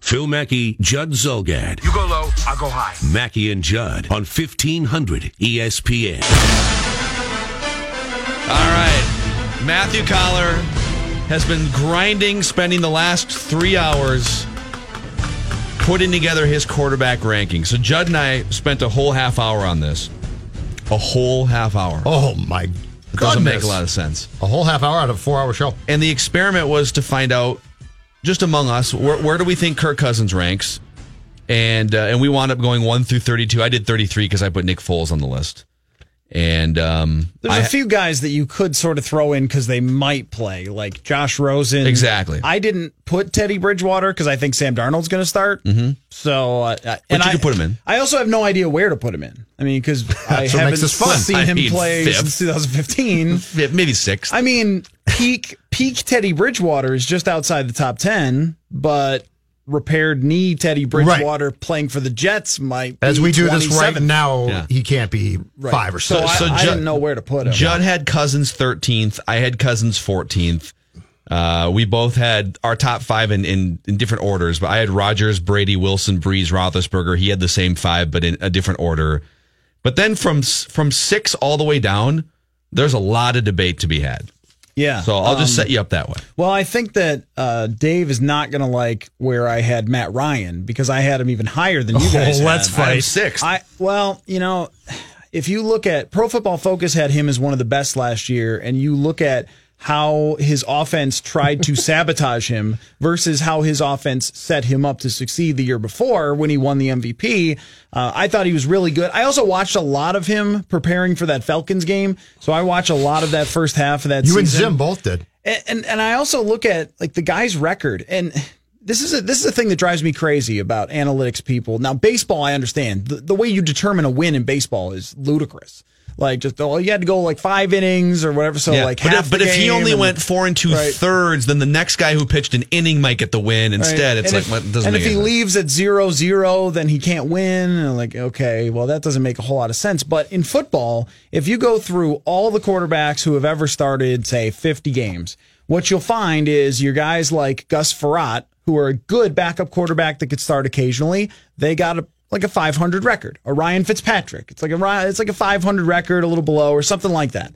Phil Mackey, Judd Zulgad. You go low, I'll go high. Mackey and Judd on E 1500 ESPN. All right. Matthew Coller has been grinding, spending the last three hours putting together his quarterback ranking. So Judd and I spent a whole half hour on this. A whole half hour. Oh my it doesn't make a lot of sense. A whole half hour out of a four hour show. And the experiment was to find out, just among us, where, where do we think Kirk Cousins ranks? And uh, and we wound up going one through thirty-two. I did thirty-three because I put Nick Foles on the list. And um, There's I- a few guys that you could sort of throw in because they might play, like Josh Rosen. Exactly. I didn't put Teddy Bridgewater because I think Sam Darnold's going to start. Mm-hmm. So, uh, uh, and you I could put him in. I also have no idea where to put him in. I mean, because I haven't seen I him mean, play fifth. since 2015. Yeah, maybe six. I mean, peak peak Teddy Bridgewater is just outside the top ten, but repaired knee Teddy Bridgewater playing for the Jets might. As be we do this right now, Yeah. he can't be Right. five or So, six. I, So I Judd- didn't know where to put him. Judd had Cousins 13th. I had Cousins 14th. Uh, we both had our top five in, in, in different orders, but I had Rodgers, Brady, Wilson, Brees, Roethlisberger. He had the same five, but in a different order. But then from from six all the way down, there's a lot of debate to be had. Yeah. So I'll just um, set you up that way. Well, I think that uh, Dave is not going to like where I had Matt Ryan because I had him even higher than you Oh, guys. let's had. I am fight. sixth. I well, you know, if you look at Pro Football Focus had him as one of the best last year, and you look at how his offense tried to sabotage him versus how his offense set him up to succeed the year before when he won the MVP. Uh, I thought he was really good. I also watched a lot of him preparing for that Falcons game, so I watched a lot of that first half of that. you and season. Zim both did. And, and and I also look at like the guy's record, and this is a, this is a thing that drives me crazy about analytics people. Now, baseball, I understand the, the way you determine a win in baseball is ludicrous. Like just oh, you had to go like five innings or whatever. So like but if, but if he only and- went four and two Right. thirds, then the next guy who pitched an inning might get the win instead. Right. It's And like if, what doesn't and if he sense. leaves at zero zero, then he can't win. And like, okay, well, that doesn't make a whole lot of sense. But in football, if you go through all the quarterbacks who have ever started, say, 50 games, what you'll find is your guys like Gus Frerotte, who are a good backup quarterback that could start occasionally, they got a like a 500 record. Or Ryan Fitzpatrick, it's like a Ryan- it's like a 500 record, a little below, or something like that.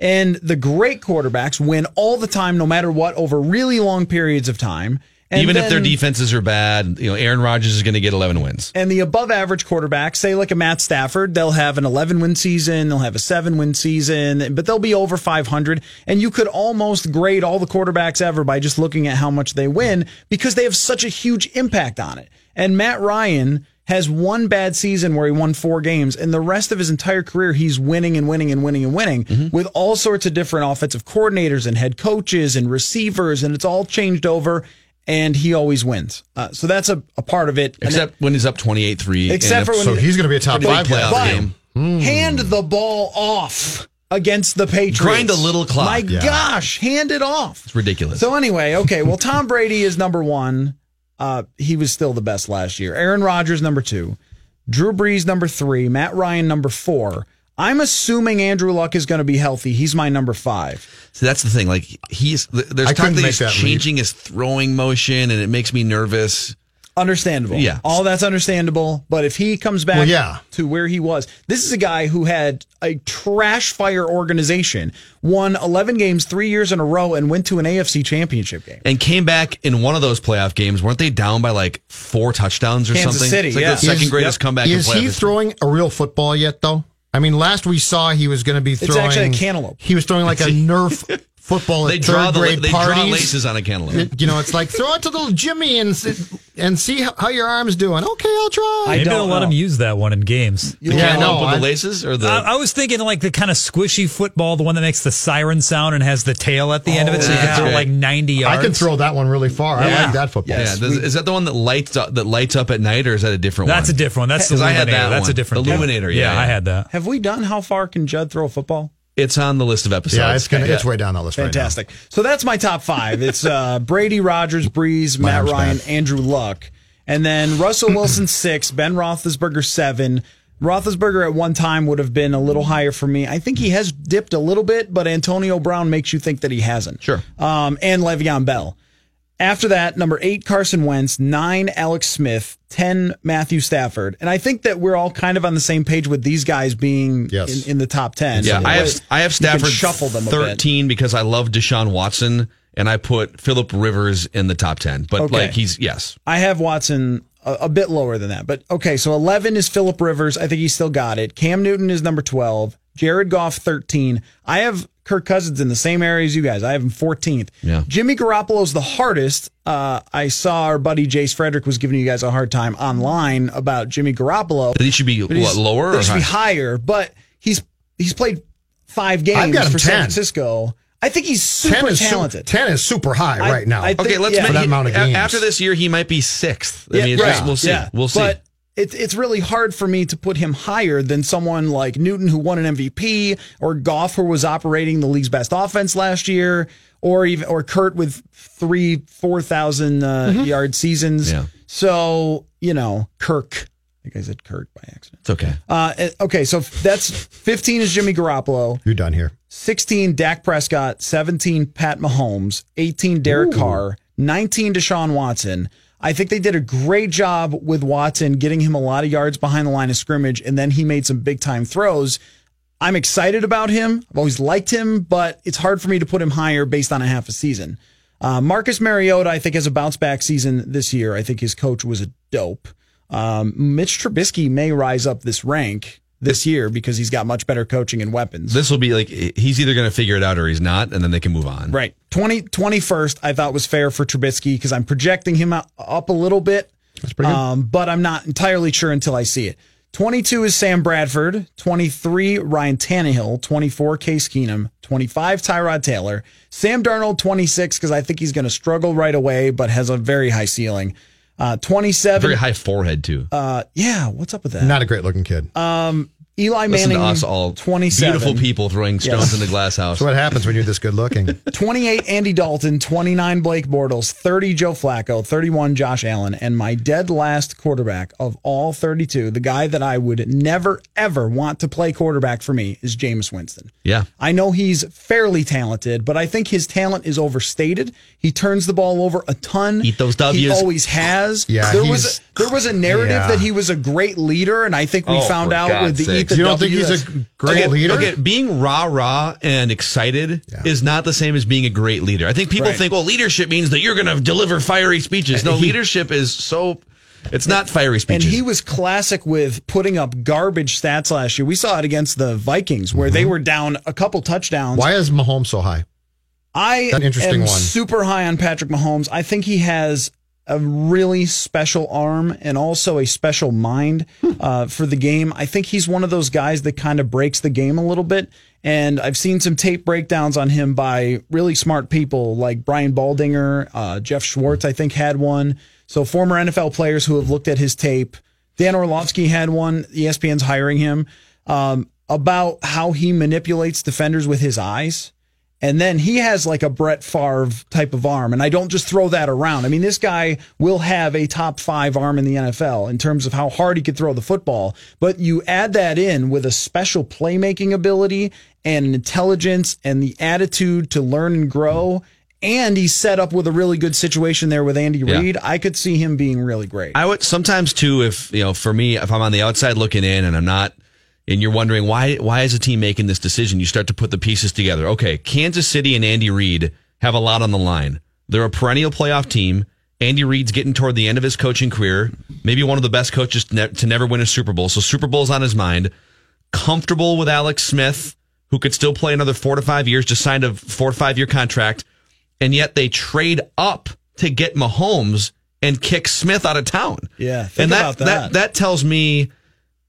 And the great quarterbacks win all the time, no matter what, over really long periods of time. And Even if their defenses are bad, you know, Aaron Rodgers is going to get 11 wins. and the above average quarterbacks, say like a Matt Stafford, they'll have an 11 win season, they'll have a 7 win season, but they'll be over 500. And you could almost grade all the quarterbacks ever by just looking at how much they win because they have such a huge impact on it. And Matt Ryan has one bad season where he won four games, and the rest of his entire career, he's winning and winning and winning and winning with all sorts of different offensive coordinators and head coaches and receivers, and it's all changed over. And he always wins. Uh, so that's a, a part of it. And Except when he's up 28 3. Except for when So he's going to be a top five player. playoff but game. hand the ball off against the Patriots. Grind a little clock. My Yeah. gosh, hand it off. It's ridiculous. So anyway, okay. Well, Tom Brady is number one. Uh, he was still the best last year. Aaron Rodgers number two. Drew Brees number three. Matt Ryan number four. I'm assuming Andrew Luck is going to be healthy. He's my number five. So that's the thing. Like he's there's I talk that he's that leap. changing his throwing motion, and it makes me nervous. Understandable. Yeah. All that's understandable. But if he comes back Well, yeah. to where he was, this is a guy who had a trash fire organization, won 11 games three years in a row, and went to an AFC championship game. and came back in one of those playoff games. Weren't they down by like four touchdowns or Kansas something? City, it's like yeah. the second Is- greatest yep. comeback Is playoff he throwing a real football yet, though? I mean, last we saw he was going to be throwing. actually a cantaloupe. He was throwing like a Nerf football They at draw third the grade they parties. draw laces on a cantaloupe. It- you know, it's like throw it to little Jimmy and and see how, how your arm's doing. Okay, I'll try. I Maybe don't they'll let know. him use that one in games. The Yeah, no, with I- the laces or the I, I was thinking like the kind of squishy football, the one that makes the siren sound and has the tail at the end of it, so you can oh, throw like 90 yards. I can throw that one really far. I like that football. yeah. does- is that the one that lights up, that lights up at night, or is that a different one? That's a different one. That's the 'Cause I Luminator. had that That's a different The deal. Luminator, yeah, I had that. Have we done how far can Judd throw a football? It's on the list of episodes. Yeah, it's gonna. Yeah. It's way down that list. right now. Fantastic. so that's my top five. It's uh, Brady, Rodgers, Brees, Matt Ryan, bad. Andrew Luck, and then Russell Wilson six, Ben Roethlisberger seven. Roethlisberger at one time would have been a little higher for me. I think he has dipped a little bit, but Antonio Brown makes you think that he hasn't. Sure. Um, and Le'Veon Bell. After that, number eight, Carson Wentz, nine, Alex Smith, 10, Matthew Stafford. And I think that we're all kind of on the same page with these guys being Yes. in, in the top 10. Yeah, So I have I have Stafford shuffle them thirteen because I love Deshaun Watson, and I put Philip Rivers in the top ten. But Okay. like he's yes, I have Watson a, a bit lower than that. But okay, so 11 is Philip Rivers. I think he still got it. Cam Newton is number 12. Jared Goff 13. I have Kirk Cousins in the same area as you guys. I have him 14th. Yeah. Jimmy Garoppolo's the hardest. Uh, I saw our buddy Jace Frederick was giving you guys a hard time online about Jimmy Garoppolo. But he should be what lower He or should be higher, but he's he's played five games I've got him for San Francisco. I think he's super Ten is su- talented. ten is super high I- right now. I Okay, think- let's yeah. make For that he- amount of games. After this year, he might be sixth. I Yeah, mean, it's right. just- we'll see. Yeah. We'll see. But it's it's really hard for me to put him higher than someone like Newton who won an MVP or Goff who was operating the league's best offense last year or even or Kurt with three four thousand uh, yard seasons. Yeah. So you know Kirk. I think I said Kirk by accident. it's okay. Uh, eh, okay, so that's fifteen is Jimmy Garoppolo. You're done here. 16 Dak Prescott, 17 Pat Mahomes, 18 Derek Carr, 19 Deshaun Watson. I think they did a great job with Watson getting him a lot of yards behind the line of scrimmage, and then he made some big time throws. I'm excited about him. I've always liked him, but it's hard for me to put him higher based on a half a season. Uh, Marcus Mariota, I think, has a bounce back season this year. I think his coach was a dope. Um, Mitch Trubisky may rise up this rank this year because he's got much better coaching and weapons. This will be like he's either going to figure it out or he's not, and then they can move on. Right. 20, 21st, I thought was fair for Trubisky because I'm projecting him up, up a little bit. That's pretty good. Um, but I'm not entirely sure until I see it. 22 is Sam Bradford, 23 Ryan Tannehill, 24 Case Keenum, 25 Tyrod Taylor, Sam Darnold 26 because I think he's going to struggle right away, but has a very high ceiling. Uh, 27. Very high forehead too. Uh, yeah, what's up with that? Not a great looking kid. Eli Listen Manning, to us all 27. beautiful people throwing stones Yes. in the glass house. That's what happens when you're this good looking. 28 Andy Dalton, 29 Blake Bortles, 30 Joe Flacco, 31 Josh Allen, and my dead last quarterback of all 32, the guy that I would never ever want to play quarterback for me is Jameis Winston. Yeah. I know he's fairly talented, but I think his talent is overstated. He turns the ball over a ton. Eat those He always has. Yeah, there he's- was there was a narrative Yeah. that he was a great leader, and I think we Oh, found out God's with the sakes. the You don't think he's a great okay, leader? Okay, being rah rah and excited Yeah. is not the same as being a great leader. I think people Right. think, well, leadership means that you're going to deliver fiery speeches. No, He- leadership is so. It's not fiery speeches. And he was classic with putting up garbage stats last year. We saw it against the Vikings where Mm-hmm. they were down a couple touchdowns. Why is Mahomes so high? I An interesting am one. super high on Patrick Mahomes. I think he has a really special arm and also a special mind uh, for the game. I think he's one of those guys that kind of breaks the game a little bit. And I've seen some tape breakdowns on him by really smart people like Brian Baldinger, uh, Jeff Schwartz, I think, had one. So former NFL players who have looked at his tape. Dan Orlovsky had one. ESPN's hiring him um, about how he manipulates defenders with his eyes. And then he has like a Brett Favre type of arm. And I don't just throw that around. I mean, this guy will have a top five arm in the NFL in terms of how hard he could throw the football. But you add that in with a special playmaking ability and an intelligence and the attitude to learn and grow and he's set up with a really good situation there with Andy Yeah. Reid. I could see him being really great. I would sometimes too, if you know, for me, if I'm on the outside looking in and I'm not, and you're wondering why why is a team making this decision, you start to put the pieces together. Okay, Kansas City and Andy Reid have a lot on the line. They're a perennial playoff team. Andy Reid's getting toward the end of his coaching career, maybe one of the best coaches to, ne- to never win a Super Bowl. So Super Bowl's on his mind. Comfortable with Alex Smith, who could still play another four to five years, just signed a four to five year contract, and yet they trade up to get Mahomes and kick Smith out of town. Yeah, think and that, about that. that that tells me,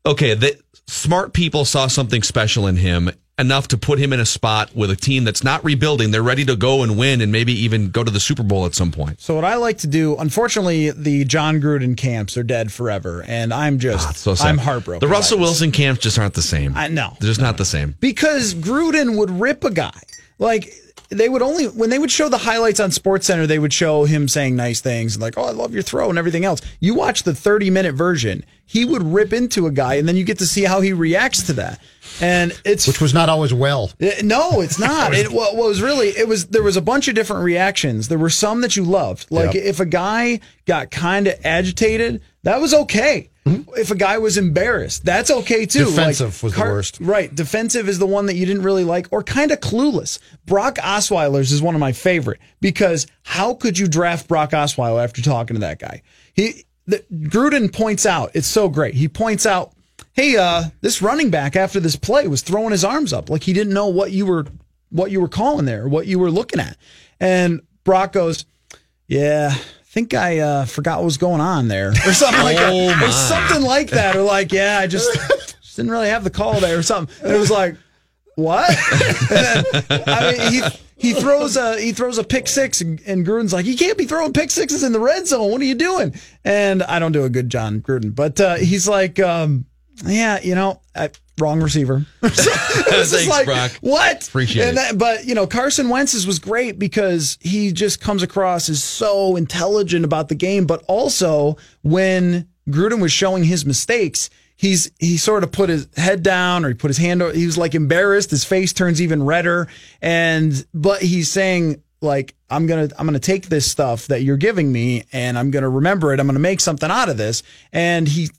okay, that smart people saw something special in him enough to put him in a spot with a team that's not rebuilding. They're ready to go and win and maybe even go to the Super Bowl at some point. So what I like to do, unfortunately, the Jon Gruden camps are dead forever, and I'm just, Ah, So. I'm heartbroken. The Russell. Wilson camps just aren't the same. I know. They're just not the same. because Gruden would rip a guy. Like they would only when they would show the highlights on Sports Center, they would show him saying nice things like, "Oh, I love your throw" and everything else. You watch the 30 minute version, he would rip into a guy, and then you get to see how he reacts to that. And it's which was not always well. Uh, No, it's not. it what was really it was there was a bunch of different reactions. There were some that you loved. Like Yep. if a guy got kind of agitated, that was okay. If a guy was embarrassed, that's okay too. Defensive was the worst. Right, defensive is the one that you didn't really like or kind of clueless. Brock Osweiler's is one of my favorite because how could you draft Brock Osweiler after talking to that guy? He the, Gruden points out, it's so great. He points out hey, uh, this running back after this play was throwing his arms up like he didn't know what you were what you were calling there, what you were looking at. And Brock goes, Yeah, think I uh, forgot what was going on there. Or something like that. Oh. Or something like that. Or like, yeah, I just, just didn't really have the call there or something. And it was like, what? Then, I mean, he he throws a he throws a pick six, and, and Gruden's like, you can't be throwing pick sixes in the red zone. What are you doing? And I don't do a good Jon Gruden, but uh, he's like, um, yeah, you know, I, wrong receiver. Thanks, like, Brock. What? Appreciate and it. that- but you know, Carson Wentz's was great because he just comes across as so intelligent about the game, but also when Gruden was showing his mistakes, he's he sort of put his head down or he put his hand over, he was like embarrassed, his face turns even redder and but he's saying like I'm going to I'm going to take this stuff that you're giving me and I'm going to remember it. I'm going to make something out of this. And he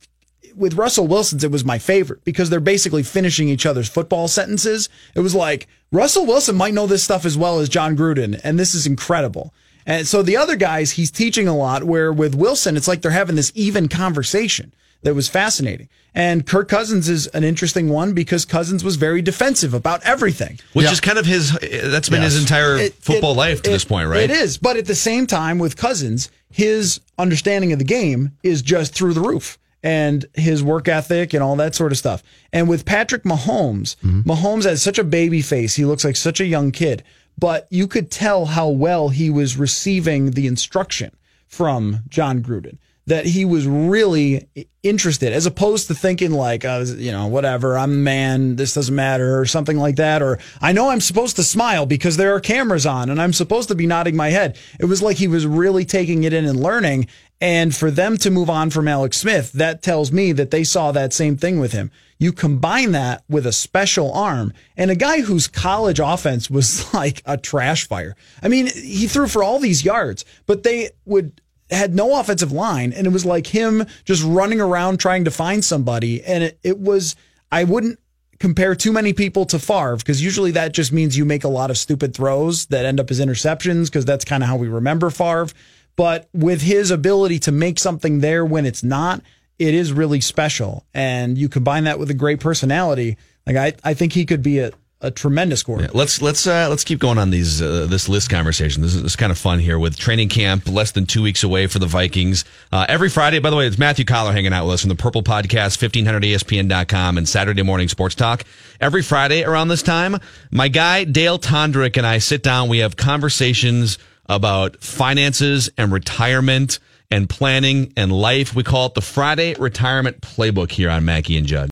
with Russell Wilson's, it was my favorite because they're basically finishing each other's football sentences. It was like Russell Wilson might know this stuff as well as Jon Gruden, and this is incredible. And so the other guys, he's teaching a lot. Where with Wilson, it's like they're having this even conversation that was fascinating. And Kirk Cousins is an interesting one because Cousins was very defensive about everything. Which Yeah. is kind of his, that's been his entire It- football it- life to it- this point, right? It is. But at the same time, with Cousins, his understanding of the game is just through the roof and his work ethic and all that sort of stuff. And with Patrick Mahomes, Mahomes has such a baby face. He looks like such a young kid, but you could tell how well he was receiving the instruction from Jon Gruden. That he was really interested, as opposed to thinking like, uh, you know, whatever, I'm a man, this doesn't matter, or something like that, or I know I'm supposed to smile because there are cameras on and I'm supposed to be nodding my head. It was like he was really taking it in and learning. And for them to move on from Alex Smith, that tells me that they saw that same thing with him. You combine that with a special arm and a guy whose college offense was like a trash fire. I mean, he threw for all these yards, but they would had no offensive line and it was like him just running around trying to find somebody and it, it was I wouldn't compare too many people to Favre because usually that just means you make a lot of stupid throws that end up as interceptions because that's kind of how we remember Favre but with his ability to make something there when it's not it is really special and you combine that with a great personality like I, I think he could be a, a tremendous quarterback Let's let's uh, let's keep going on these uh, this list conversation. This is, this is kind of fun here with training camp less than two weeks away for the Vikings. Uh, every Friday, by the way, it's Matthew Coller hanging out with us from the Purple Podcast, 1500ESPN.com, and Saturday Morning Sports Talk. Every Friday around this time, my guy Dale Tondrick and I sit down. We have conversations about finances and retirement and planning and life. We call it the Friday Retirement Playbook here on Mackey and Judd.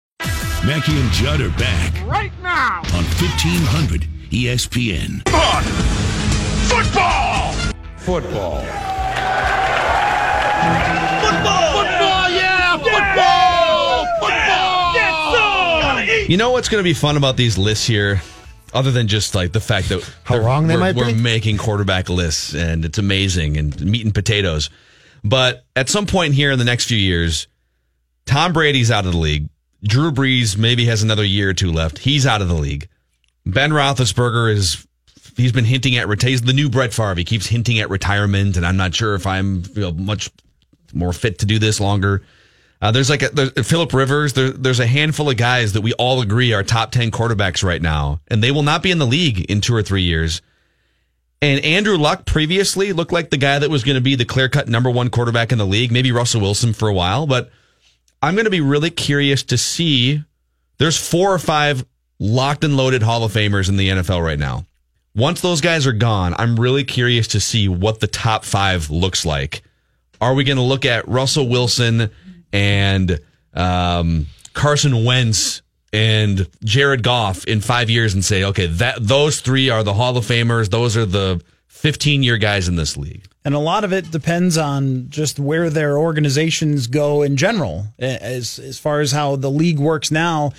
Mackey and Judd are back right now on 1500 ESPN. Football! Football. Football, Football! yeah! Football! Football! Football! You know what's going to be fun about these lists here? Other than just like the fact that How wrong they we're, might we're making quarterback lists and it's amazing and meat and potatoes. But at some point here in the next few years, Tom Brady's out of the league. Drew Brees maybe has another year or two left. He's out of the league. Ben Roethlisberger is he's been hinting at reta- he's the new Brett Favre. He keeps hinting at retirement, and I'm not sure if I'm you know, much more fit to do this longer. Uh, there's like a, there's Philip Rivers. There, there's a handful of guys that we all agree are top ten quarterbacks right now, and they will not be in the league in two or three years. And Andrew Luck previously looked like the guy that was going to be the clear cut number one quarterback in the league. Maybe Russell Wilson for a while, but I'm going to be really curious to see. There's four or five locked and loaded Hall of Famers in the NFL right now. Once those guys are gone, I'm really curious to see what the top five looks like. Are we going to look at Russell Wilson and um, Carson Wentz and Jared Goff in five years and say, okay, that those three are the Hall of Famers. Those are the 15 year guys in this league. And a lot of it depends on just where their organizations go in general, as as far as how the league works now.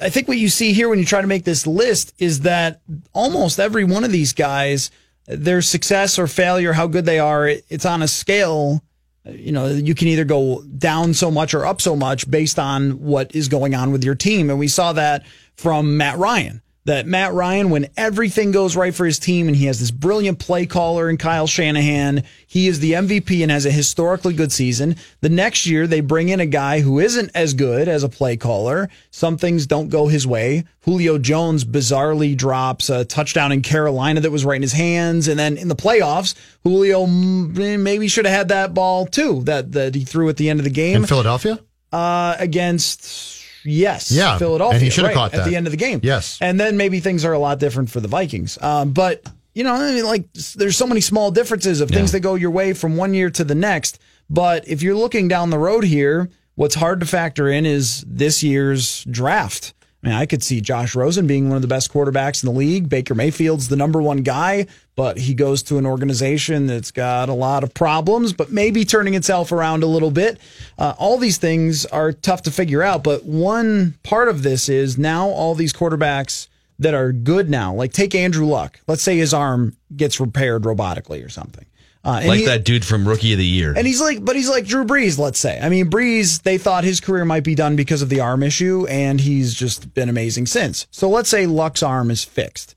I think what you see here when you try to make this list is that almost every one of these guys, their success or failure, how good they are, it's on a scale. You know, you can either go down so much or up so much based on what is going on with your team. And we saw that from Matt Ryan that Matt Ryan, when everything goes right for his team and he has this brilliant play caller in Kyle Shanahan, he is the MVP and has a historically good season. The next year, they bring in a guy who isn't as good as a play caller. Some things don't go his way. Julio Jones bizarrely drops a touchdown in Carolina that was right in his hands. And then in the playoffs, Julio mm, maybe should have had that ball too that, that he threw at the end of the game In Philadelphia? uh, against yes, Yeah, Philadelphia. and he should have right, caught at the end of the game. Yes. and then maybe things are a lot different for the Vikings. Um, but you know, I mean, like there's so many small differences of things that go your way from one year to the next. But if you're looking down the road here, what's hard to factor in is this year's draft. I mean, I could see Josh Rosen being one of the best quarterbacks in the league. Baker Mayfield's the number one guy, but he goes to an organization that's got a lot of problems, but maybe turning itself around a little bit. Uh, all these things are tough to figure out, but one part of this is now all these quarterbacks that are good now, like take Andrew Luck. Let's say his arm gets repaired robotically or something. Uh, Like he- that dude from Rookie of the Year. and he's like, but he's like Drew Brees, let's say. I mean, Brees, they thought his career might be done because of the arm issue, and he's just been amazing since. So let's say Luck's arm is fixed.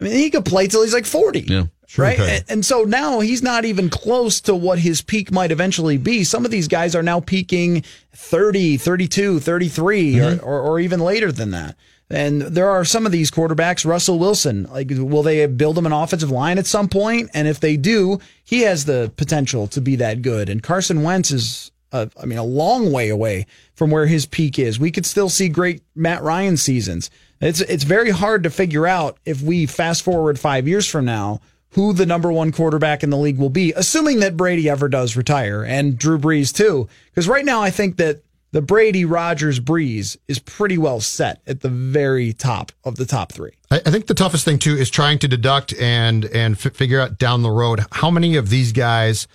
I mean, he could play till he's like 40. Yeah. right? And, and so now he's not even close to what his peak might eventually be. Some of these guys are now peaking 30, 32, 33, or, or, or even later than that. And there are some of these quarterbacks, Russell Wilson, like, will they build him an offensive line at some point? And if they do, he has the potential to be that good. And Carson Wentz is, I mean, a long way away from where his peak is. We could still see great Matt Ryan seasons. It's, it's very hard to figure out if we fast forward five years from now, who the number one quarterback in the league will be, assuming that Brady ever does retire and Drew Brees too. Because right now, I think that the Brady, Rodgers, Brees is pretty well set at the very top of the top three. I, I think the toughest thing too is trying to deduct and and f- figure out down the road how many of these guys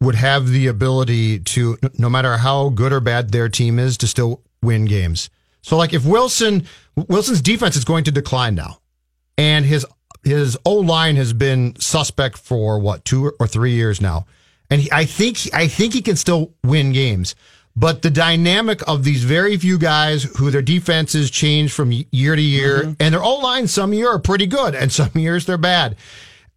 would have the ability to, no matter how good or bad their team is, to still win games. So, like if Wilson Wilson's defense is going to decline now, and his his O line has been suspect for what two or three years now, and he, I think I think he can still win games. But the dynamic of these very few guys who their defenses change from year to year, mm-hmm. and their O line some year are pretty good, and some years they're bad.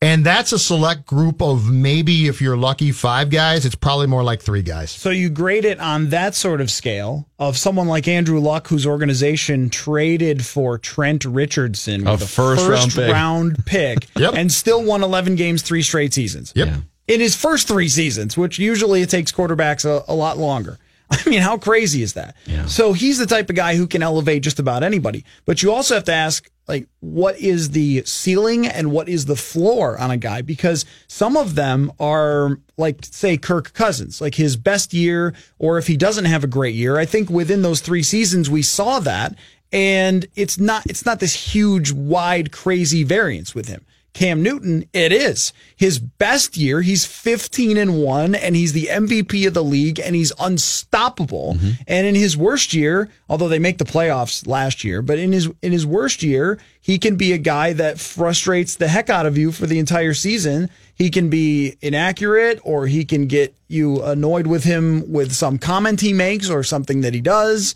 And that's a select group of maybe, if you're lucky, five guys. It's probably more like three guys. So you grade it on that sort of scale of someone like Andrew Luck, whose organization traded for Trent Richardson, A with first round pick. round pick, Yep. and still won 11 games three straight seasons. Yep. in his first three seasons, which usually it takes quarterbacks a, a lot longer. I mean, how crazy is that? So he's the type of guy who can elevate just about anybody. But you also have to ask, like, what is the ceiling and what is the floor on a guy? Because some of them are like, say, Kirk Cousins, like his best year, or if he doesn't have a great year. I think within those three seasons, we saw that. And it's not, it's not this huge, wide, crazy variance with him Cam Newton, it is. His best year, he's 15 and 1 and he's the MVP of the league and he's unstoppable. Mm-hmm. And in his worst year, although they make the playoffs last year, but in his in his worst year, he can be a guy that frustrates the heck out of you for the entire season. He can be inaccurate or he can get you annoyed with him with some comment he makes or something that he does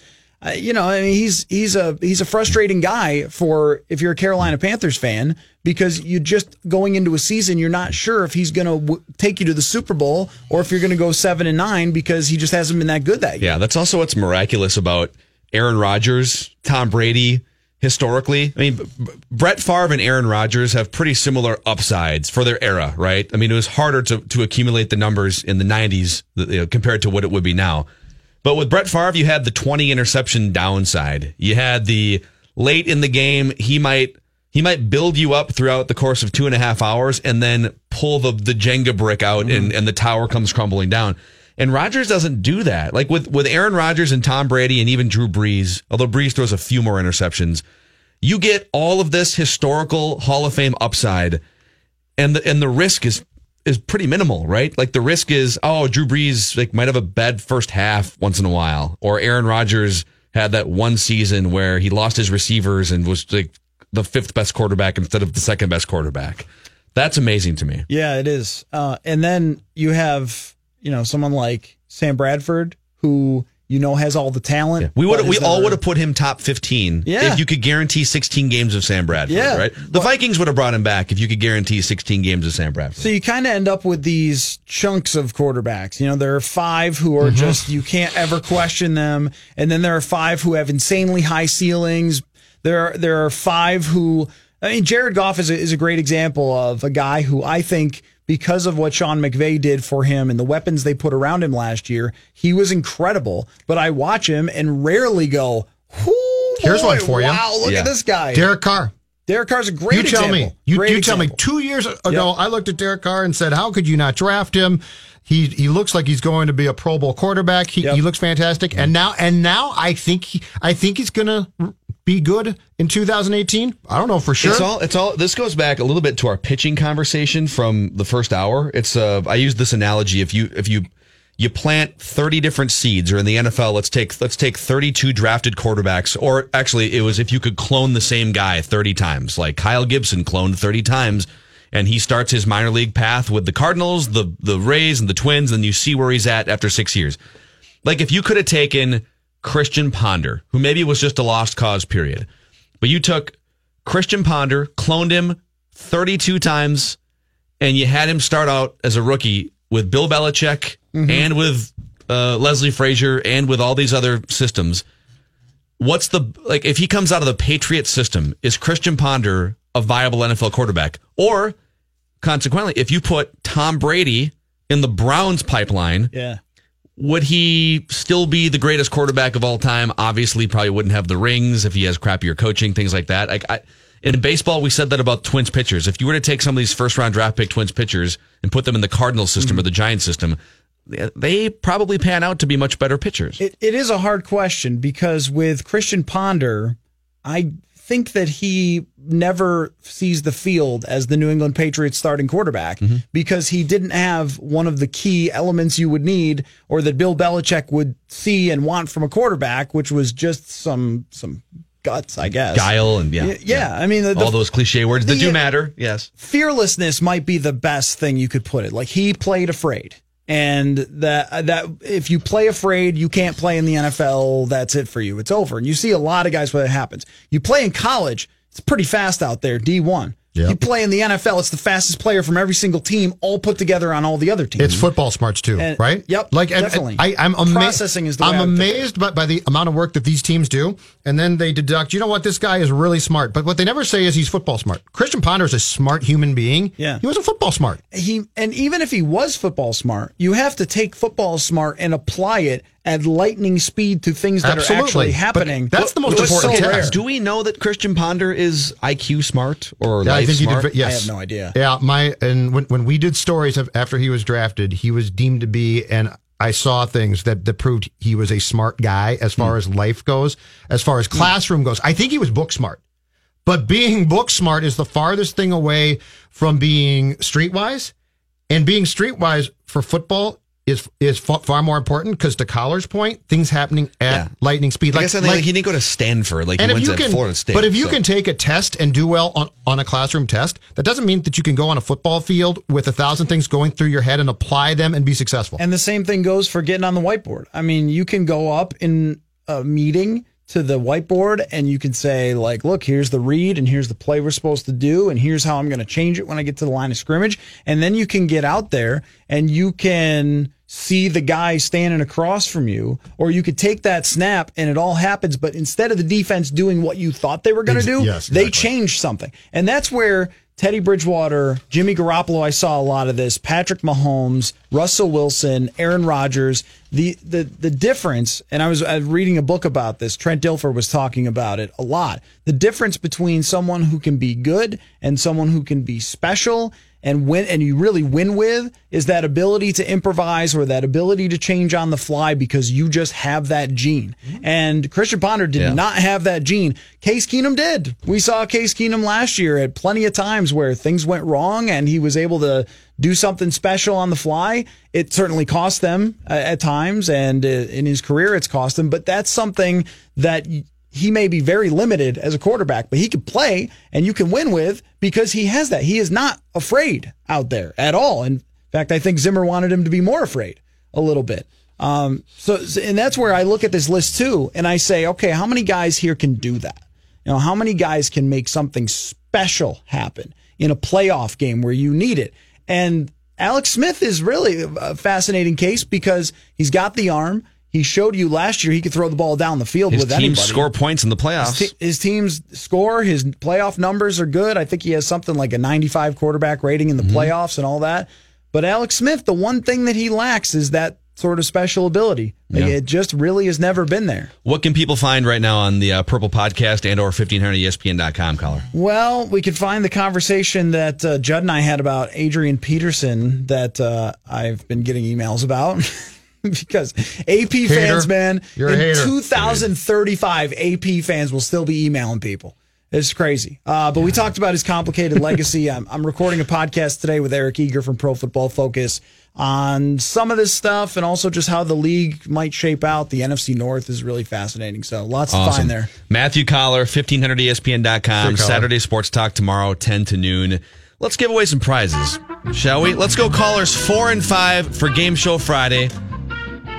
you know, I mean, he's he's a he's a frustrating guy for if you're a Carolina Panthers fan because you just going into a season you're not sure if he's going to w- take you to the Super Bowl or if you're going to go seven and nine because he just hasn't been that good that year. Yeah, that's also what's miraculous about Aaron Rodgers, Tom Brady. Historically, I mean, Brett Favre and Aaron Rodgers have pretty similar upsides for their era, right? I mean, it was harder to, to accumulate the numbers in the 90s you know, compared to what it would be now. But with Brett Favre, you had the 20 interception downside. You had the late in the game, he might he might build you up throughout the course of two and a half hours and then pull the, the Jenga brick out mm-hmm. and, and the tower comes crumbling down. And Rodgers doesn't do that. Like with, with Aaron Rodgers and Tom Brady and even Drew Brees, although Brees throws a few more interceptions, you get all of this historical Hall of Fame upside and the and the risk is is pretty minimal, right? Like the risk is, oh, Drew Brees like might have a bad first half once in a while, or Aaron Rodgers had that one season where he lost his receivers and was like the fifth best quarterback instead of the second best quarterback. That's amazing to me. Yeah, it is. Uh, and then you have you know someone like Sam Bradford who you know has all the talent. Yeah. We would we all would have put him top 15 yeah. if you could guarantee 16 games of Sam Bradford, yeah. right? The well, Vikings would have brought him back if you could guarantee 16 games of Sam Bradford. So you kind of end up with these chunks of quarterbacks. You know, there are 5 who are mm-hmm. just you can't ever question them, and then there are 5 who have insanely high ceilings. There are there are 5 who I mean Jared Goff is a, is a great example of a guy who I think because of what Sean McVay did for him and the weapons they put around him last year. He was incredible, but I watch him and rarely go, Here's one for you. Wow, look yeah. at this guy. Derek Carr. Derek Carr's a great you tell example. me you, you tell me two years ago yep. I looked at Derek Carr and said how could you not draft him he he looks like he's going to be a Pro Bowl quarterback he, yep. he looks fantastic and now and now I think he, I think he's gonna be good in 2018? I don't know for sure. It's all. It's all. This goes back a little bit to our pitching conversation from the first hour. It's. Uh, I use this analogy. If you if you you plant 30 different seeds, or in the NFL, let's take let's take 32 drafted quarterbacks, or actually, it was if you could clone the same guy 30 times, like Kyle Gibson cloned 30 times. And he starts his minor league path with the Cardinals, the the Rays, and the Twins, and you see where he's at after six years. Like if you could have taken Christian Ponder, who maybe was just a lost cause period. But you took Christian Ponder, cloned him 32 times, and you had him start out as a rookie with Bill Belichick mm-hmm. and with uh, Leslie Frazier and with all these other systems. What's the like if he comes out of the Patriot system, is Christian Ponder a viable NFL quarterback? Or consequently, if you put Tom Brady in the Browns pipeline, yeah would he still be the greatest quarterback of all time? Obviously, probably wouldn't have the rings if he has crappier coaching, things like that. I, I, in baseball, we said that about Twins pitchers. If you were to take some of these first round draft pick Twins pitchers and put them in the Cardinal system mm-hmm. or the Giants system, they probably pan out to be much better pitchers. It, it is a hard question because with Christian Ponder, I think that he never sees the field as the New England Patriots starting quarterback mm-hmm. because he didn't have one of the key elements you would need or that Bill Belichick would see and want from a quarterback, which was just some some guts, I guess. Guile and yeah. Yeah. yeah. I mean, the, all those cliche words that do matter. Yes. Fearlessness might be the best thing you could put it. Like he played afraid and that that if you play afraid, you can't play in the NFL. That's it for you. It's over. And you see a lot of guys where that happens. You play in college, it's pretty fast out there. D one. Yep. You play in the NFL, it's the fastest player from every single team, all put together on all the other teams. It's football smarts too, and, right? Yep, like definitely. I, am ama- processing is. The I'm amazed by, by the amount of work that these teams do, and then they deduct. You know what? This guy is really smart, but what they never say is he's football smart. Christian Ponder is a smart human being. Yeah, he wasn't football smart. He and even if he was football smart, you have to take football smart and apply it at lightning speed to things that Absolutely. are actually happening. But that's the most important so test. Do we know that Christian Ponder is IQ smart or yeah, I think smart? He did, yes. I have no idea. Yeah, my and when when we did stories of, after he was drafted, he was deemed to be and I saw things that, that proved he was a smart guy as far mm. as life goes, as far as classroom goes. I think he was book smart. But being book smart is the farthest thing away from being streetwise. And being streetwise for football is is far more important because to Coller's point, things happening at Yeah. lightning speed. I guess I think like, he didn't go to Stanford. Like and he if went you to can, Florida State. but if you so- can take a test and do well on, on a classroom test, that doesn't mean that you can go on a football field with a thousand things going through your head and apply them and be successful. And the same thing goes for getting on the whiteboard. I mean, you can go up in a meeting to the whiteboard and you can say, like, look, here's the read and here's the play we're supposed to do, and here's how I'm going to change it when I get to the line of scrimmage. And then you can get out there and you can see the guy standing across from you, or you could take that snap and it all happens, but instead of the defense doing what you thought they were going to do, yes, they change something. And that's where Teddy Bridgewater, Jimmy Garoppolo, I saw a lot of this, Patrick Mahomes, Russell Wilson, Aaron Rodgers, the the the difference, and I was, I was reading a book about this. Trent Dilfer was talking about it a lot. The difference between someone who can be good and someone who can be special and win and you really win with is that ability to improvise or that ability to change on the fly because you just have that gene. And Christian Ponder did Yeah. not have that gene. Case Keenum did. We saw Case Keenum last year at plenty of times where things went wrong and he was able to do something special on the fly. It certainly cost them uh, at times and uh, in his career it's cost him, but that's something that he may be very limited as a quarterback, but he can play and you can win with because he has that. He is not afraid out there at all. In fact, I think Zimmer wanted him to be more afraid a little bit. Um, so, and that's where I look at this list too, and I say, okay, how many guys here can do that? You know, how many guys can make something special happen in a playoff game where you need it? And Alex Smith is really a fascinating case because he's got the arm. He showed you last year he could throw the ball down the field his with team anybody. score points in the playoffs. His, te- his team's score, his playoff numbers are good. I think he has something like a 95 quarterback rating in the Mm-hmm. playoffs and all that. But Alex Smith, the one thing that he lacks is that sort of special ability. Like, Yeah. It just really has never been there. what can people find right now on the uh, Purple Podcast and or 1500ESPN.com, caller? Well, we could find the conversation that uh, Judd and I had about Adrian Peterson that uh, I've been getting emails about. because AP fans, man, You're a in hater. 2035, AP fans will still be emailing people. It's crazy. Uh, but we talked about his complicated legacy. I'm, I'm recording a podcast today with Eric Eager from Pro Football Focus on some of this stuff and also just how the league might shape out. The NFC North is really fascinating. So lots to Awesome. find there. Matthew Coller, 1500ESPN.com. Coller. Saturday Sports Talk tomorrow, 10 to noon. Let's give away some prizes, shall we? Let's go callers four and five for Game Show Friday,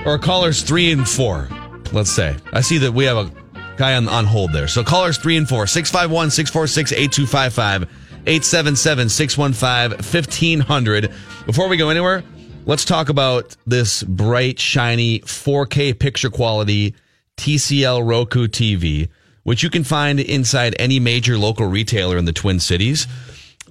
or callers three and four, let's say. I see that we have a guy on, on hold there. So callers three and four, 651 646 8255, 877 615 1500. Before we go anywhere, let's talk about this bright, shiny 4K picture quality TCL Roku TV, which you can find inside any major local retailer in the Twin Cities.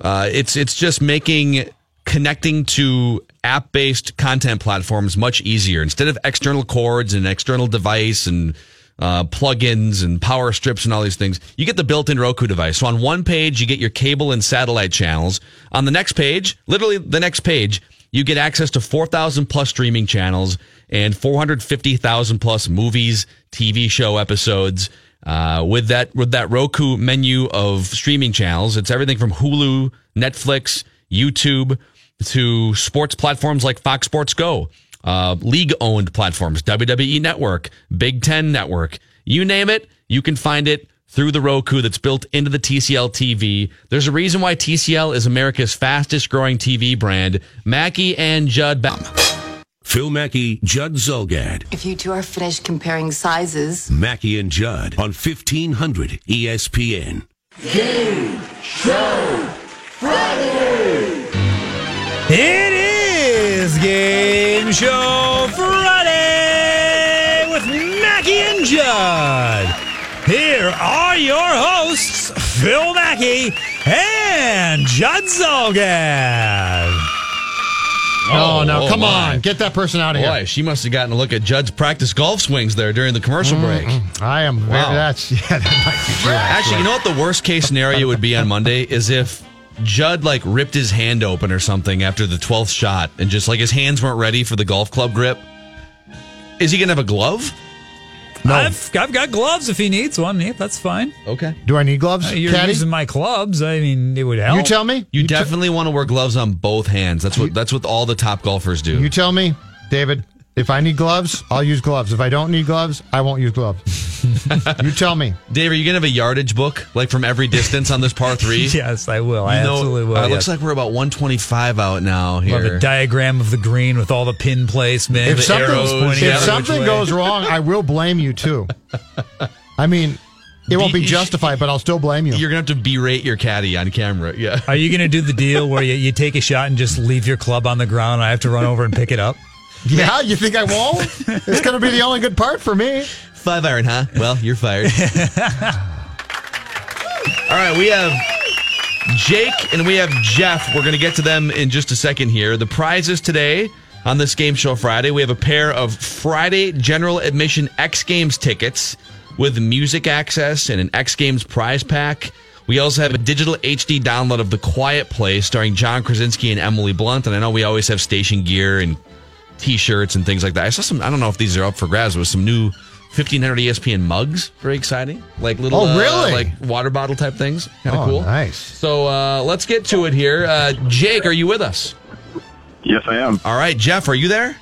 Uh, it's it's just making connecting to app based content platforms much easier. Instead of external cords and external device and uh, plugins and power strips and all these things, you get the built in Roku device. So on one page, you get your cable and satellite channels. On the next page, literally the next page, you get access to 4,000 plus streaming channels and 450,000 plus movies, TV show episodes. Uh, with that, with that Roku menu of streaming channels, it's everything from Hulu, Netflix, YouTube, to sports platforms like Fox Sports Go, uh, league owned platforms, WWE Network, Big Ten Network, you name it, you can find it through the Roku that's built into the TCL TV. There's a reason why TCL is America's fastest growing TV brand. Mackey and Judd. Ba- Phil Mackey, Judd Zulgad. If you two are finished comparing sizes, Mackey and Judd on 1500 ESPN. It is Game Show Friday with Mackey and Judd. Here are your hosts, Phil Mackey and Judd Zulgad. Oh, no, oh come my. on. Get that person out of here. Boy, here. she must have gotten a look at Judd's practice golf swings there during the commercial mm-hmm. break. I am. very- Wow. That's, yeah, that might be true. Actually, you know what the worst case scenario would be on Monday is if Judd like ripped his hand open or something after the 12th shot and just like his hands weren't ready for the golf club grip. Is he going to have a glove? I've, I've got gloves if he needs one. Yeah, that's fine. Okay. Do I need gloves, Uh, You're Caddy? using my clubs. I mean, it would help. You tell me. You, te- definitely want to wear gloves on both hands. That's what that's what all the top golfers do. you tell me, David. If I need gloves, I'll use gloves. If I don't need gloves, I won't use gloves. you tell me. Dave, are you gonna have a yardage book like from every distance on this par three? Yes, I will. I You know, absolutely will. uh, it yes. looks like we're about 125 out now We'll have here. a diagram of the green with all the pin placement, If the something, arrows pointing if something way. goes wrong, I will blame you too. I mean, it won't be justified, but I'll still blame you. You're gonna have to berate your caddy on camera. Yeah. Are you going to do the deal where you, you take a shot and just leave your club on the ground? And I have to run over and pick it up. Yeah, you think I won't? It's going to be the only good part for me. Five iron, huh? Well, you're fired. All right, we have Jake and we have Jeff. We're going to get to them in just a second here. The prizes today on this Game Show Friday, we have a pair of Friday general admission X Games tickets with music access and an X Games prize pack. We also have a digital HD download of The Quiet Place starring John Krasinski and Emily Blunt. And I know we always have station gear and t-shirts and things like that. I saw some. I don't know if these are up for grabs. With some new 1500 ESPN mugs, very exciting. Like little, Oh, uh, really? like water bottle type things. Kind of Oh, cool. nice. So uh, let's get to it here. Uh, Jake, are you with us? Yes, I am. All right, Jeff, are you there?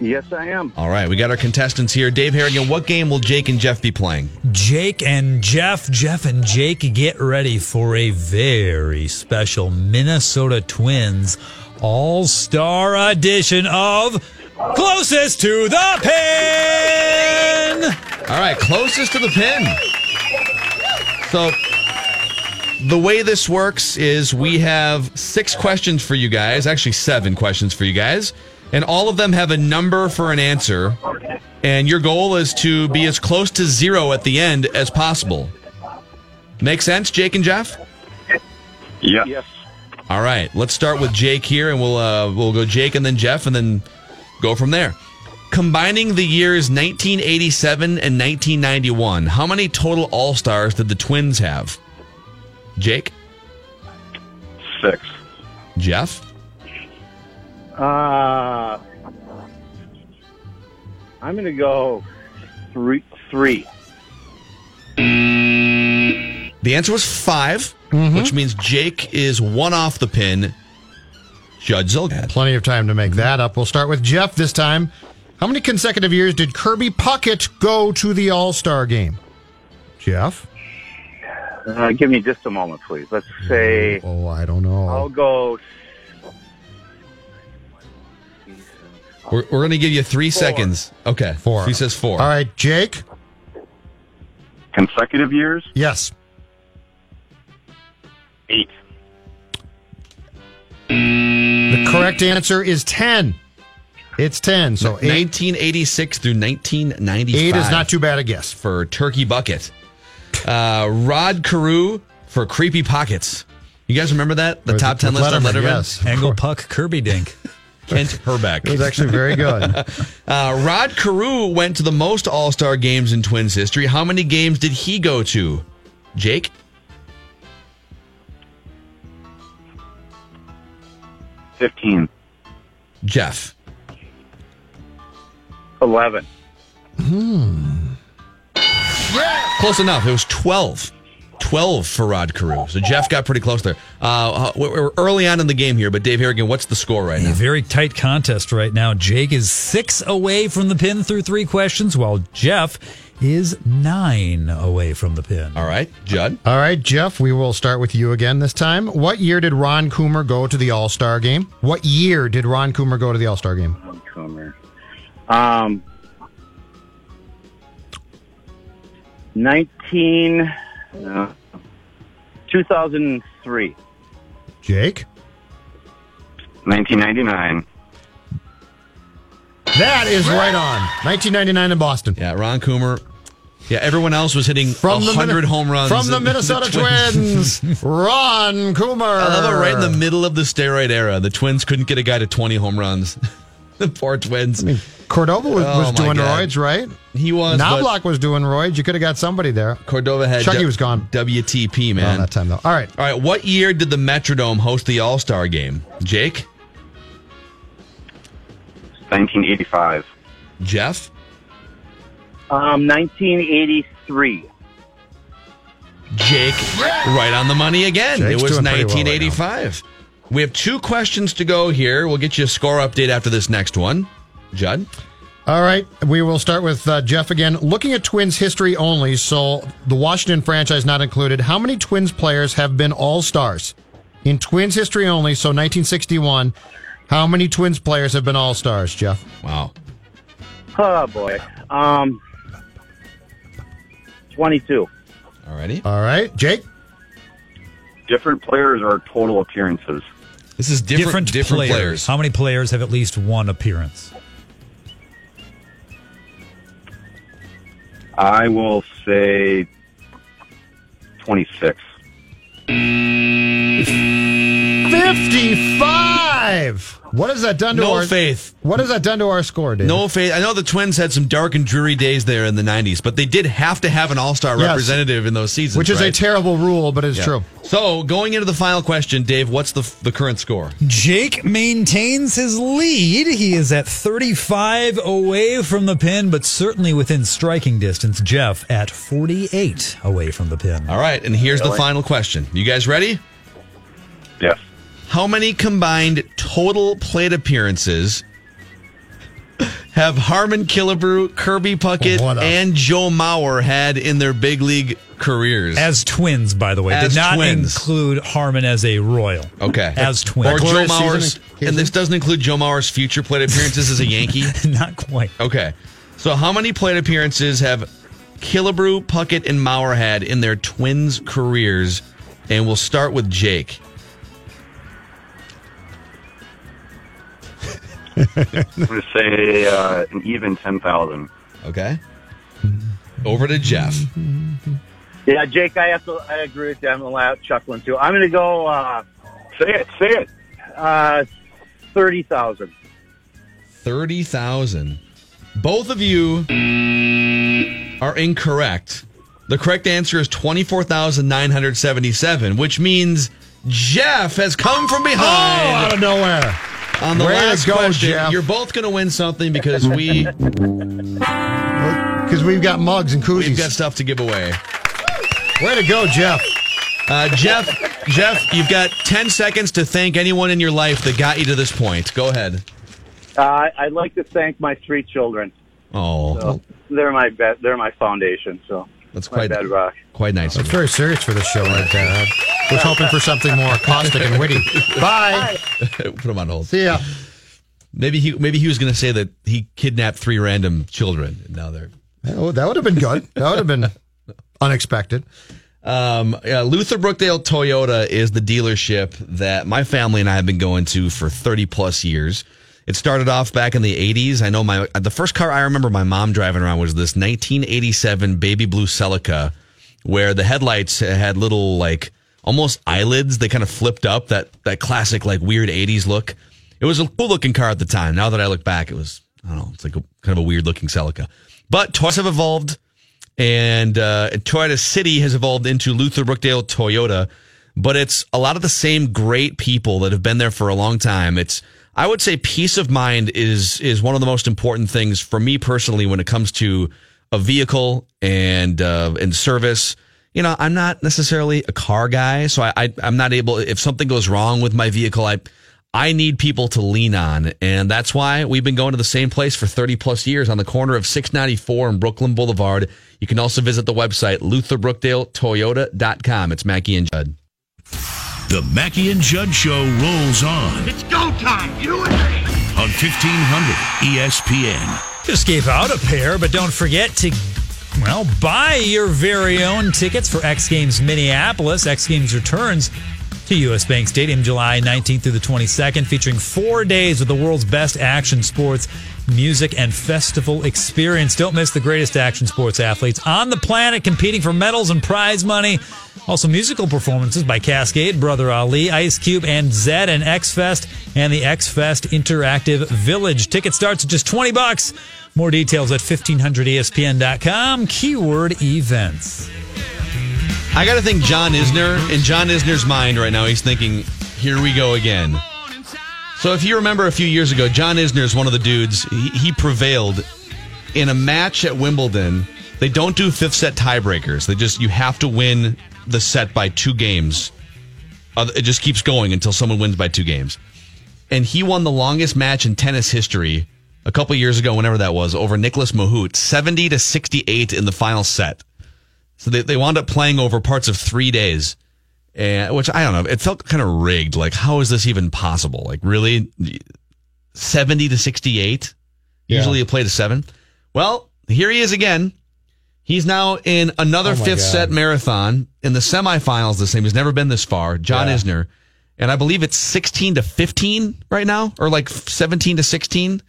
Yes, I am. All right, we got our contestants here. Dave Harrigan, what game will Jake and Jeff be playing? Jake and Jeff, Jeff and Jake, get ready for a very special Minnesota Twins All Star edition of Closest to the Pin. All right, closest to the pin. So the way this works is we have six questions for you guys, actually seven questions for you guys, and all of them have a number for an answer. And your goal is to be as close to zero at the end as possible. Make sense, Jake and Jeff? Yes. Yes. All right, let's start with Jake here, and we'll uh, we'll go Jake and then Jeff, and then go from there. Combining the years 1987 and 1991, how many total All Stars did the Twins have? Jake, Six. Jeff, Uh, I'm going to go three. Three. the answer was 5 which means Jake is one off the pin. Judge Zulgad. Plenty of time to make that up. We'll start with Jeff this time. How many consecutive years did Kirby Puckett go to the All Star game? Jeff? Uh, give me just a moment, please. Let's say Oh, I don't know. I'll go. We're, we're going to give you three seconds. Okay, Four. He says four. All right, Jake? Consecutive years? Yes. Eight. The correct answer is 10. It's 10. So 8, 1986 through 1995. eight is not too bad a guess. for Turkey Bucket. Uh, Rod Carew for Creepy Pockets. You guys remember that? The With- top 10 with list on Letterman, Letterman? yes. Angle Puck Kirby Dink. Kent Hrbek. It was actually very good. Uh, Rod Carew went to the most All Star games in Twins history. How many games did he go to? Jake? Fifteen. Jeff? Eleven. Close enough. It was 12. 12 for Rod Carew. So Jeff got pretty close there. Uh, we're we're early on in the game here, but Dave Harrigan, what's the score right now? A now? very tight contest right now. Jake is six away from the pin through three questions, while Jeff is nine away from the pin. All right, Judd. All right, Jeff, we will start with you again this time. What year did Ron Coomer go to the All Star game? What year did Ron Coomer go to the All Star game? Comer. Um. Nineteen. No. Two thousand three. Jake? 1999. That is right on. 1999 in Boston. Yeah, Ron Coomer. Yeah, everyone else was hitting From the 100 Min- home runs. From the Minnesota Twins, Ron Coomer. I love it right in the middle of the steroid era. The Twins couldn't get a guy to 20 home runs. the poor Twins. Cordova was, Oh, was doing God. roids, right? he was. but Knoblauch was doing roids. You could have got somebody there. Cordova had Chucky was gone. WTP, Around man. that time, though. All right. All right, what year did the Metrodome host the All Star game? Jake? 1985. Jeff? Um, 1983. Jake, right on the money again. Jake's it was doing pretty well right 1985. we have two questions to go here. We'll get you a score update after this next one. Judd? All right, we will start with uh, Jeff again. Looking at Twins history only, so the Washington franchise not included. How many Twins players have been All Stars in Twins history only? So 1961. How many Twins players have been All Stars, Jeff? Wow. Oh boy. Um, 22. Alrighty. All right, Jake. Different players are total appearances? This is different, different, players. How many players have at least one appearance? I will say 26. 55. What has that done to No our faith. What has that done to our score, Dave? No faith. I know the Twins had some dark and dreary days there in the 90s, but they did have to have an all star Yes. representative in those seasons. which is a terrible rule, but it's Yeah. true. So, going into the final question, Dave, what's the, the current score? Jake maintains his lead. He is at 35 away from the pin, but certainly within striking distance. Jeff at 48 away from the pin. All right, and here's the final question. You guys ready? Yes. How many combined total plate appearances have Harmon Killebrew, Kirby Puckett, a- and Joe Mauer had in their big league careers? As twins, by the way. As Did not twins. include Harmon as a Royal. okay. As twins. Or Joe Mauer's, season- season? and this doesn't include Joe Mauer's future plate appearances as a Yankee. not quite. Okay. So, how many plate appearances have Killebrew, Puckett, and Mauer had in their twins' careers? And we'll start with Jake. I'm going to say uh, an even 10,000. Okay. Over to Jeff. Yeah, Jake, I have to. I agree with you. I'm allowed chuckling too. I'm going to go. Uh, say it. Say it. Uh, thirty thousand. 30,000. Both of you are incorrect. The correct answer is 24,977, which means Jeff has come from Oh, out of nowhere. On the way last go, question. Jeff. You're both going to win something because we Because we've got mugs and koozies. we've got stuff to give away. Way to go, Jeff. Uh, Jeff, Jeff, you've got 10 seconds to thank anyone in your life that got you to this point. Go ahead. Uh, I'd like to thank my three children. Oh, So they're my be- they're my foundation. So that's my quite bedrock. quite nice. That's very serious for the show right there. I was hoping for something more caustic and witty. Bye. Put him on hold. See ya. Maybe he maybe he was going to say that he kidnapped three random children. And now they're Oh, that would have been good. That would have been unexpected. Um, yeah, Luther Brookdale Toyota is the dealership that my family and I have been going to for 30 plus years. It started off back in the 80s. I know my the first car I remember my mom driving around was this 1987 baby blue Celica where the headlights had little like almost eyelids. They kind of flipped up that that classic like weird 80s look. It was a cool looking car at the time. Now that I look back, it was I don't know, it's like a kind of a weird looking Celica. But Toys have evolved and uh, Toyota City has evolved into Luther Brookdale Toyota, but it's a lot of the same great people that have been there for a long time. It's I would say peace of mind is is one of the most important things for me personally when it comes to a vehicle and uh, and service. You know, I'm not necessarily a car guy, so I, I I'm not able. If something goes wrong with my vehicle, I I need people to lean on. And that's why we've been going to the same place for 30 plus years on the corner of 694 and Brooklyn Boulevard. You can also visit the website, lutherbrookdaletoyota.com. It's Mackey and Judd. The Mackey and Judd Show rolls on It's go time. You and me. on E 1500 ESPN. Just gave out a pair, but don't forget to, well, buy your very own tickets for X Games Minneapolis. X Games returns to US Bank Stadium July 19th through the 22nd, featuring four days of the world's best action sports, music, and festival experience. Don't miss the greatest action sports athletes on the planet competing for medals and prize money. Also, musical performances by Kaskade, Brother Ali, Ice Cube, and Zedd, and X Fest, and the X Fest Interactive Village. Ticket starts at just 20 bucks. More details at E 1500ESPN.com. Keyword events. I got to think John Isner. In John Isner's mind right now, he's thinking, here we go again. So if you remember a few years ago, John Isner is one of the dudes. He, he prevailed in a match at Wimbledon, they don't do fifth set tiebreakers. They just you have to win the set by two games. It just keeps going until someone wins by two games. And he won the longest match in tennis history a couple years ago, whenever that was, over Nicolas Mahut, 70 to 68 in the final set. So they, they wound up playing over parts of three days, and, which I don't know. It felt kind of rigged. Like, how is this even possible? Like, really? 70 to 68? Usually you play to seven. Well, here he is again. He's now in another Oh fifth God. set marathon in the semifinals. The same. He's never been this far. John Yeah. Isner, and I believe it's sixteen to fifteen right now, or like seventeen to sixteen.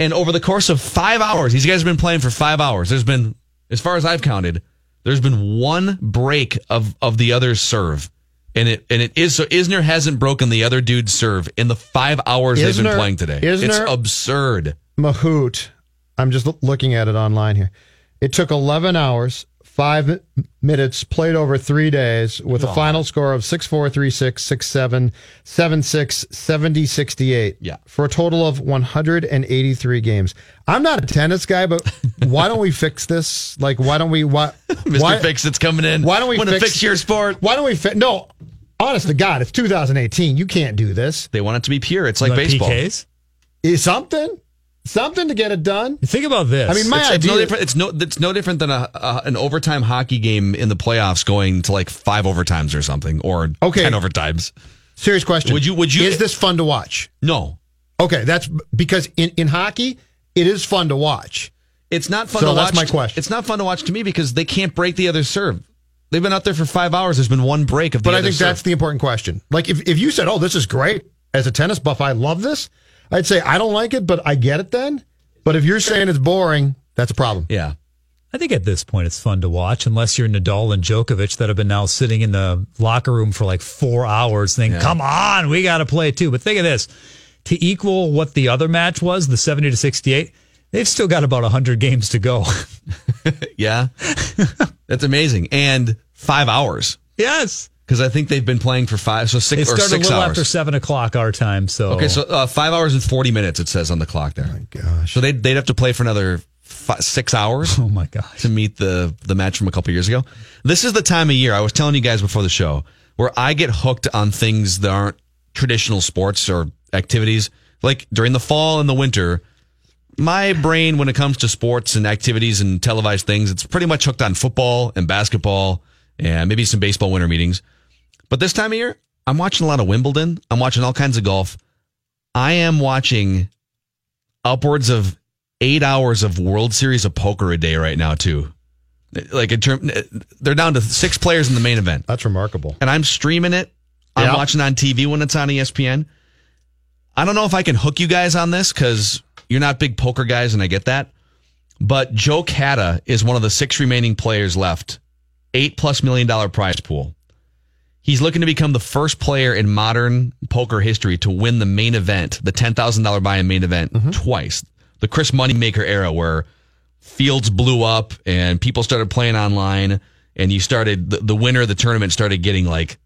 And over the course of five hours, these guys have been playing for five hours. There's been, as far as I've counted, there's been one break of of the other's serve, and it and it is so Isner hasn't broken the other dude's serve in the five hours they've been playing today. Isner, it's Isner- absurd. Mahut. I'm just looking at it online here. It took 11 hours, five minutes, played over three days, with a final score of 6 4, 3 6, 6 7, 7 6, 70 68. Yeah. For a total of 183 games. I'm not a tennis guy, but why don't we fix this? Like, why don't we? Why, Mr. why, Fix it's coming in. Why don't we want to fix- fix your sport? Why don't we fix? No, honest to God, it's 2018. You can't do this. They want it to be pure. It's like Like baseball. PKs? Is something, something to get it done. Think about this. I mean, my It's, it's no idea- different. It's no. It's no different than a, a an overtime hockey game in the playoffs going to like five overtimes or something, or Okay. ten overtimes. Serious question. Would you- would you- Is this fun to watch? No, Okay, that's because in, in hockey, it is fun to watch. it's not fun So to that's watch. my question. It's not fun to watch to me because they can't break the other serve. They've been out there for five hours. There's been one break of the But I think serve. that's the important question. Like if, if you said, "Oh, this is great," as a tennis buff, I love this. I'd say I don't like it, but I get it then. But if you're saying it's boring, that's a problem. yeah. I think at this point it's fun to watch, unless you're Nadal and Djokovic that have been now sitting in the locker room for like four hours saying, come on, we got to play too. But think of this to equal what the other match was, the 70 to 68, they've still got about 100 games to go. Yeah, that's amazing. And five hours yes. Because I think they've been playing for five, so It six or started a six little hours. after 7 o'clock our time. So, Okay, so uh, five hours and forty minutes it says on the clock there. Oh my gosh. So they'd they'd have to play for another fi six hours. oh my gosh. to meet the the match from a couple years ago. This is the time of year I was telling you guys before the show where I get hooked on things that aren't traditional sports or activities. Like during the fall and the winter, my brain when it comes to sports and activities and televised things, it's pretty much hooked on football and basketball and maybe some baseball winter meetings. But this time of year, I'm watching a lot of Wimbledon. I'm watching all kinds of golf. I am watching upwards of eight hours of World Series of Poker a day right now too. Like in term, they're down to six players in the main event, That's remarkable. and I'm streaming it. I'm Yeah. watching on TV when it's on ESPN. I don't know if I can hook you guys on this because you're not big poker guys, and I get that. But Joe Cada is one of the six remaining players left, eight plus million dollar prize pool. He's looking to become the first player in modern poker history to win the main event, the ten thousand dollar buy-in main event, mm-hmm. twice. The Chris Moneymaker era, where fields blew up and people started playing online, and you started the, the winner of the tournament started getting like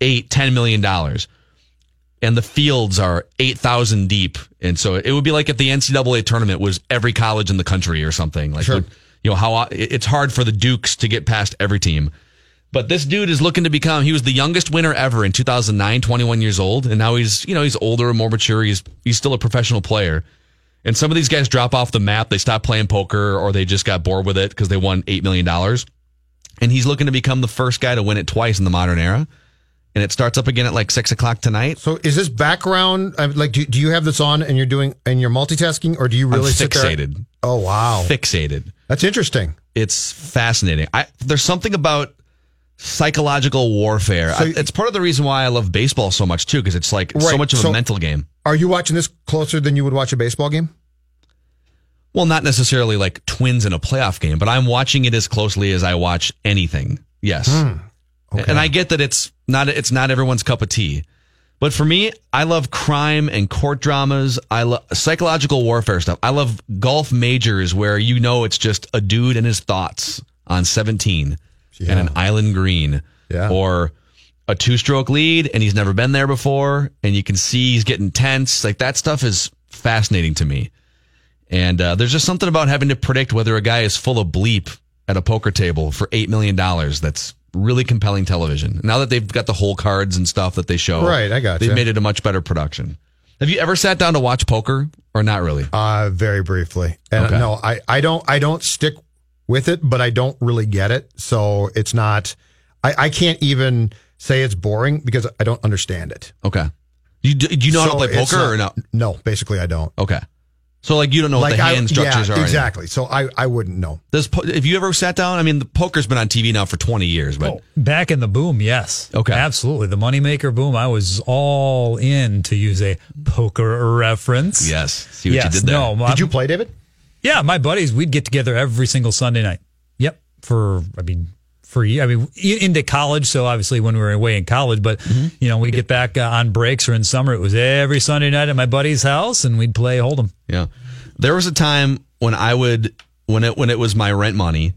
eight, ten million dollars, and the fields are eight thousand deep, and so it would be like if the NCAA tournament was every college in the country or something. Like, Sure. you know how it's hard for the Dukes to get past every team. But this dude is looking to become, he was the youngest winner ever in 2009, 21 years old. And now he's, you know, he's older and more mature. He's, he's still a professional player. And some of these guys drop off the map. They stop playing poker or they just got bored with it because they won $8 million. And he's looking to become the first guy to win it twice in the modern era. And it starts up again at like six o'clock tonight. So is this background uh, like do, do you have this on and you're doing and you're multitasking or do you really I'm sit there? fixated. Oh wow. Fixated. That's interesting. It's fascinating. I, there's something about psychological warfare. So- I, it's part of the reason why I love baseball so much too, because it's like so much of So- a mental game. Are you watching this closer than you would watch a baseball game? Well, not necessarily like twins in a playoff game, but I'm watching it as closely as I watch anything. Yes. Hmm. And I get that it's not it's not everyone's cup of tea. But for me, I love crime and court dramas. I love psychological warfare stuff. I love golf majors where you know it's just a dude and his thoughts on 17 and an island green Yeah. or a two-stroke lead and he's never been there before and you can see he's getting tense. Like that stuff is fascinating to me And uh, there's just something about having to predict whether a guy is full of bleep at a poker table for $8 million that's really compelling television. Now that they've got the whole cards and stuff that they show. Right, I gotcha. They've made it a much better production. Have you ever sat down to watch poker or not really? Uh, very briefly. And Okay. no, I, I don't I don't stick with it, but I don't really get it. So it's not I, I can't even say it's boring because I don't understand it. Okay. You, do do you know how to play it's poker or no? No, basically I don't. Okay. So like you don't know what the I- hand structures yeah, are. or anything. Exactly. So I, I wouldn't know. Does po- have you ever sat down? I mean, the poker's been on TV now for 20 years, but Oh, back in the boom, yes. Okay. Absolutely. The moneymaker boom, I was all in to use a poker reference. yes. See what yes. you did there. No, Did you play, David? Yeah, my buddies, we'd get together every single Sunday night. Yep. For, I mean, for, I mean, into college. So obviously when we were away in college, but, Mm-hmm. you know, we'd get back uh, on breaks or in summer. It was every Sunday night at my buddy's house and we'd play Hold'em. Yeah. There was a time when I would when it when it was my rent money.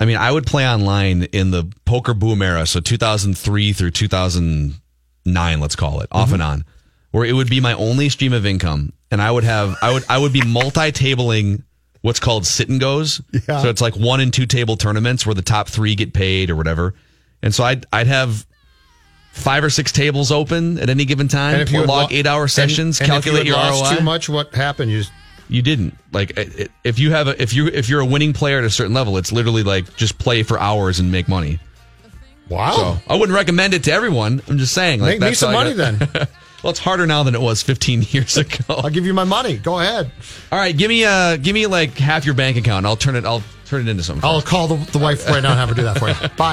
I mean, I would play online in the poker boom era, so 2003 through 2009, let's call it, off and on, where it would be my only stream of income, and I would have I would I would be multi-tabling what's called sit and goes. Yeah. So it's like one and two table tournaments where the top three get paid or whatever, and so I'd I'd have. Five or six tables open at any given time. had log lo- eight hour sessions. and calculate if you your ROI. Too much. What happened? You You didn't like if you have a if you if you're a winning player at a certain level, it's literally like just play for hours and make money. wow. So I wouldn't recommend it to everyone. I'm just saying, like Make me some money then. well, it's harder now than it was 15 years ago. I'll give you my money. Go ahead. All right, give me uh give me like half your bank account. I'll turn it. I'll turn it into something. I'll call the, the wife right now and have her do that for you. Bye.